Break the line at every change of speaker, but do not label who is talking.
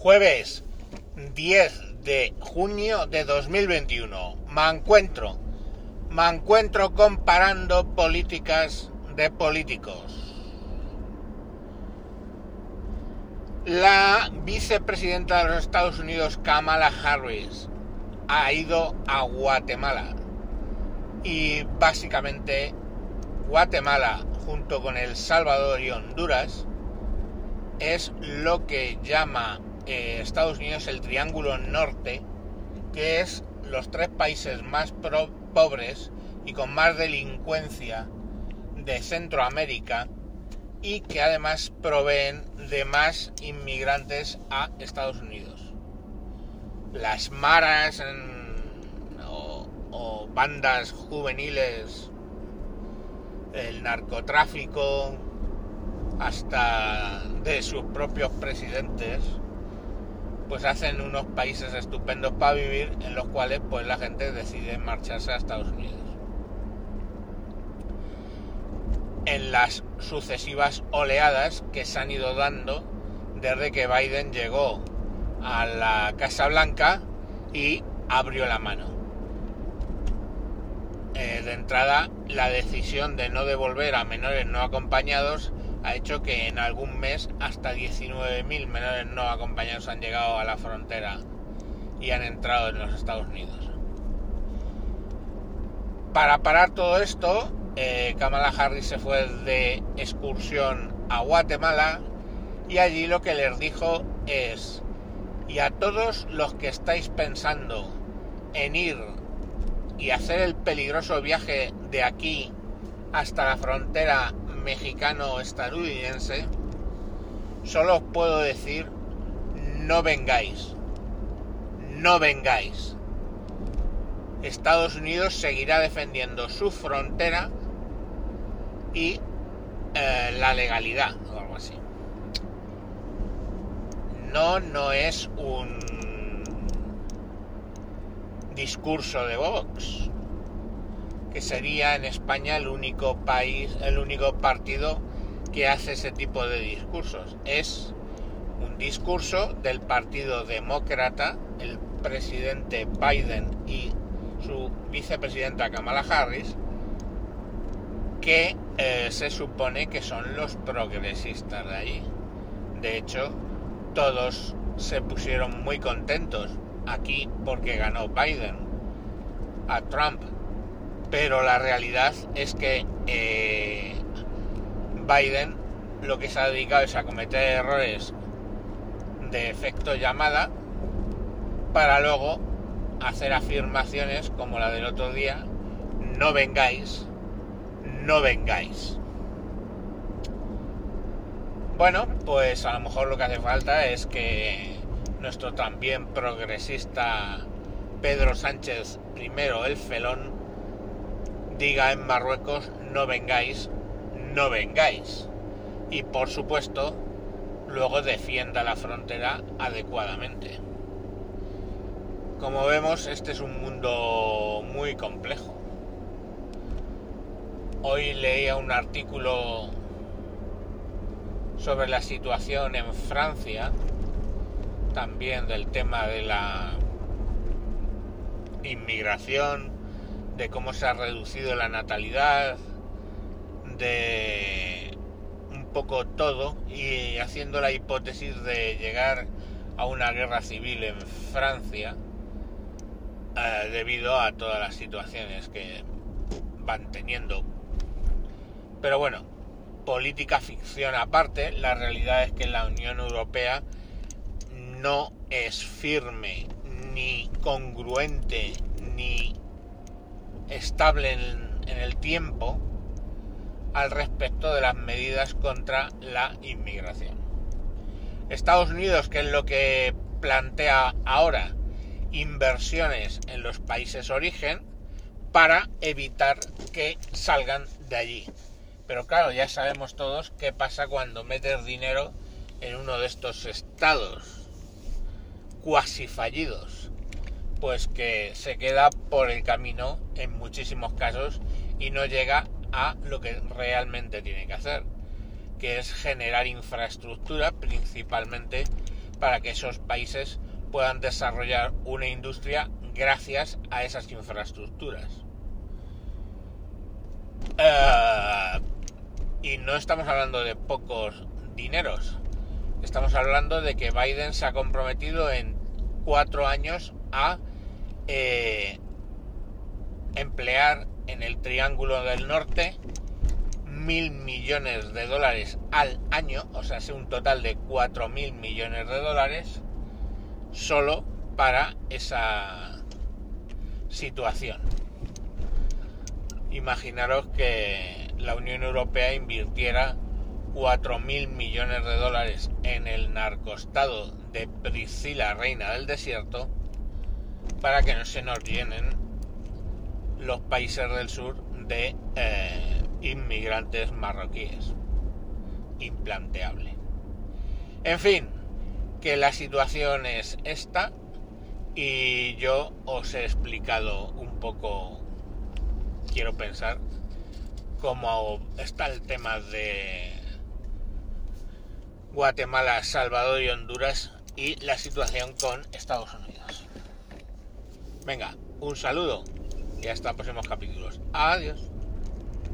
Jueves 10 de junio de 2021. Me encuentro. Me encuentro comparando políticas de políticos. La vicepresidenta de los Estados Unidos, Kamala Harris, ha ido a Guatemala. Y básicamente Guatemala, junto con El Salvador y Honduras, es lo que llama eh, Estados Unidos el Triángulo Norte, que es los tres países más pobres y con más delincuencia de Centroamérica y que además proveen de más inmigrantes a Estados Unidos. Las maras o bandas juveniles, el narcotráfico, hasta de sus propios presidentes, pues hacen unos países estupendos para vivir en los cuales pues la gente decide marcharse a Estados Unidos. En las sucesivas oleadas que se han ido dando desde que Biden llegó a la Casa Blanca y abrió la mano. Eh, de entrada, la decisión de no devolver a menores no acompañados ha hecho que en algún mes hasta 19.000 menores no acompañados han llegado a la frontera y han entrado en los Estados Unidos. Para parar todo esto, eh, Kamala Harris se fue de excursión a Guatemala y allí lo que les dijo es, y a todos los que estáis pensando en ir y hacer el peligroso viaje de aquí hasta la frontera mexicano-estadounidense, solo os puedo decir, no vengáis, no vengáis. Estados Unidos seguirá defendiendo su frontera y eh, la legalidad o algo así. No, no es un discurso de Vox que sería en España el único país, el único partido que hace ese tipo de discursos. Es un discurso del Partido Demócrata, el presidente Biden y su vicepresidenta Kamala Harris, que eh, se supone que son los progresistas de allí. De hecho, todos se pusieron muy contentos aquí porque ganó Biden a Trump pero la realidad es que eh, Biden lo que se ha dedicado es a cometer errores de efecto llamada para luego hacer afirmaciones como la del otro día, no vengáis, no vengáis. Bueno, pues a lo mejor lo que hace falta es que nuestro también progresista Pedro Sánchez primero el felón diga en Marruecos no vengáis, no vengáis. Y por supuesto, luego defienda la frontera adecuadamente. Como vemos, este es un mundo muy complejo. Hoy leía un artículo sobre la situación en Francia, también del tema de la inmigración, de cómo se ha reducido la natalidad, de un poco todo y haciendo la hipótesis de llegar a una guerra civil en Francia eh, debido a todas las situaciones que van teniendo. Pero bueno, política ficción aparte, la realidad es que la Unión Europea no es firme ni congruente ni estable en, el tiempo al respecto de las medidas contra la inmigración. Estados Unidos, que es lo que plantea ahora, inversiones en los países origen para evitar que salgan de allí. Pero claro, ya sabemos todos qué pasa cuando metes dinero en uno de estos estados cuasi fallidos pues que se queda por el camino en muchísimos casos y no llega a lo que realmente tiene que hacer, que es generar infraestructura principalmente para que esos países puedan desarrollar una industria gracias a esas infraestructuras. Eh, y no estamos hablando de pocos dineros. Estamos hablando de que Biden se ha comprometido en cuatro años a eh, emplear en el Triángulo del Norte mil millones de dólares al año, o sea, un total de cuatro mil millones de dólares solo para esa situación. Imaginaros que la Unión Europea invirtiera 4.000 millones de dólares en el narcostado de Priscila, reina del desierto, para que no se nos llenen los países del sur de eh, inmigrantes marroquíes. Implanteable. En fin, que la situación es esta y yo os he explicado un poco, quiero pensar, cómo está el tema de Guatemala, Salvador y Honduras y la situación con Estados Unidos. Venga, un saludo y hasta próximos capítulos. Adiós.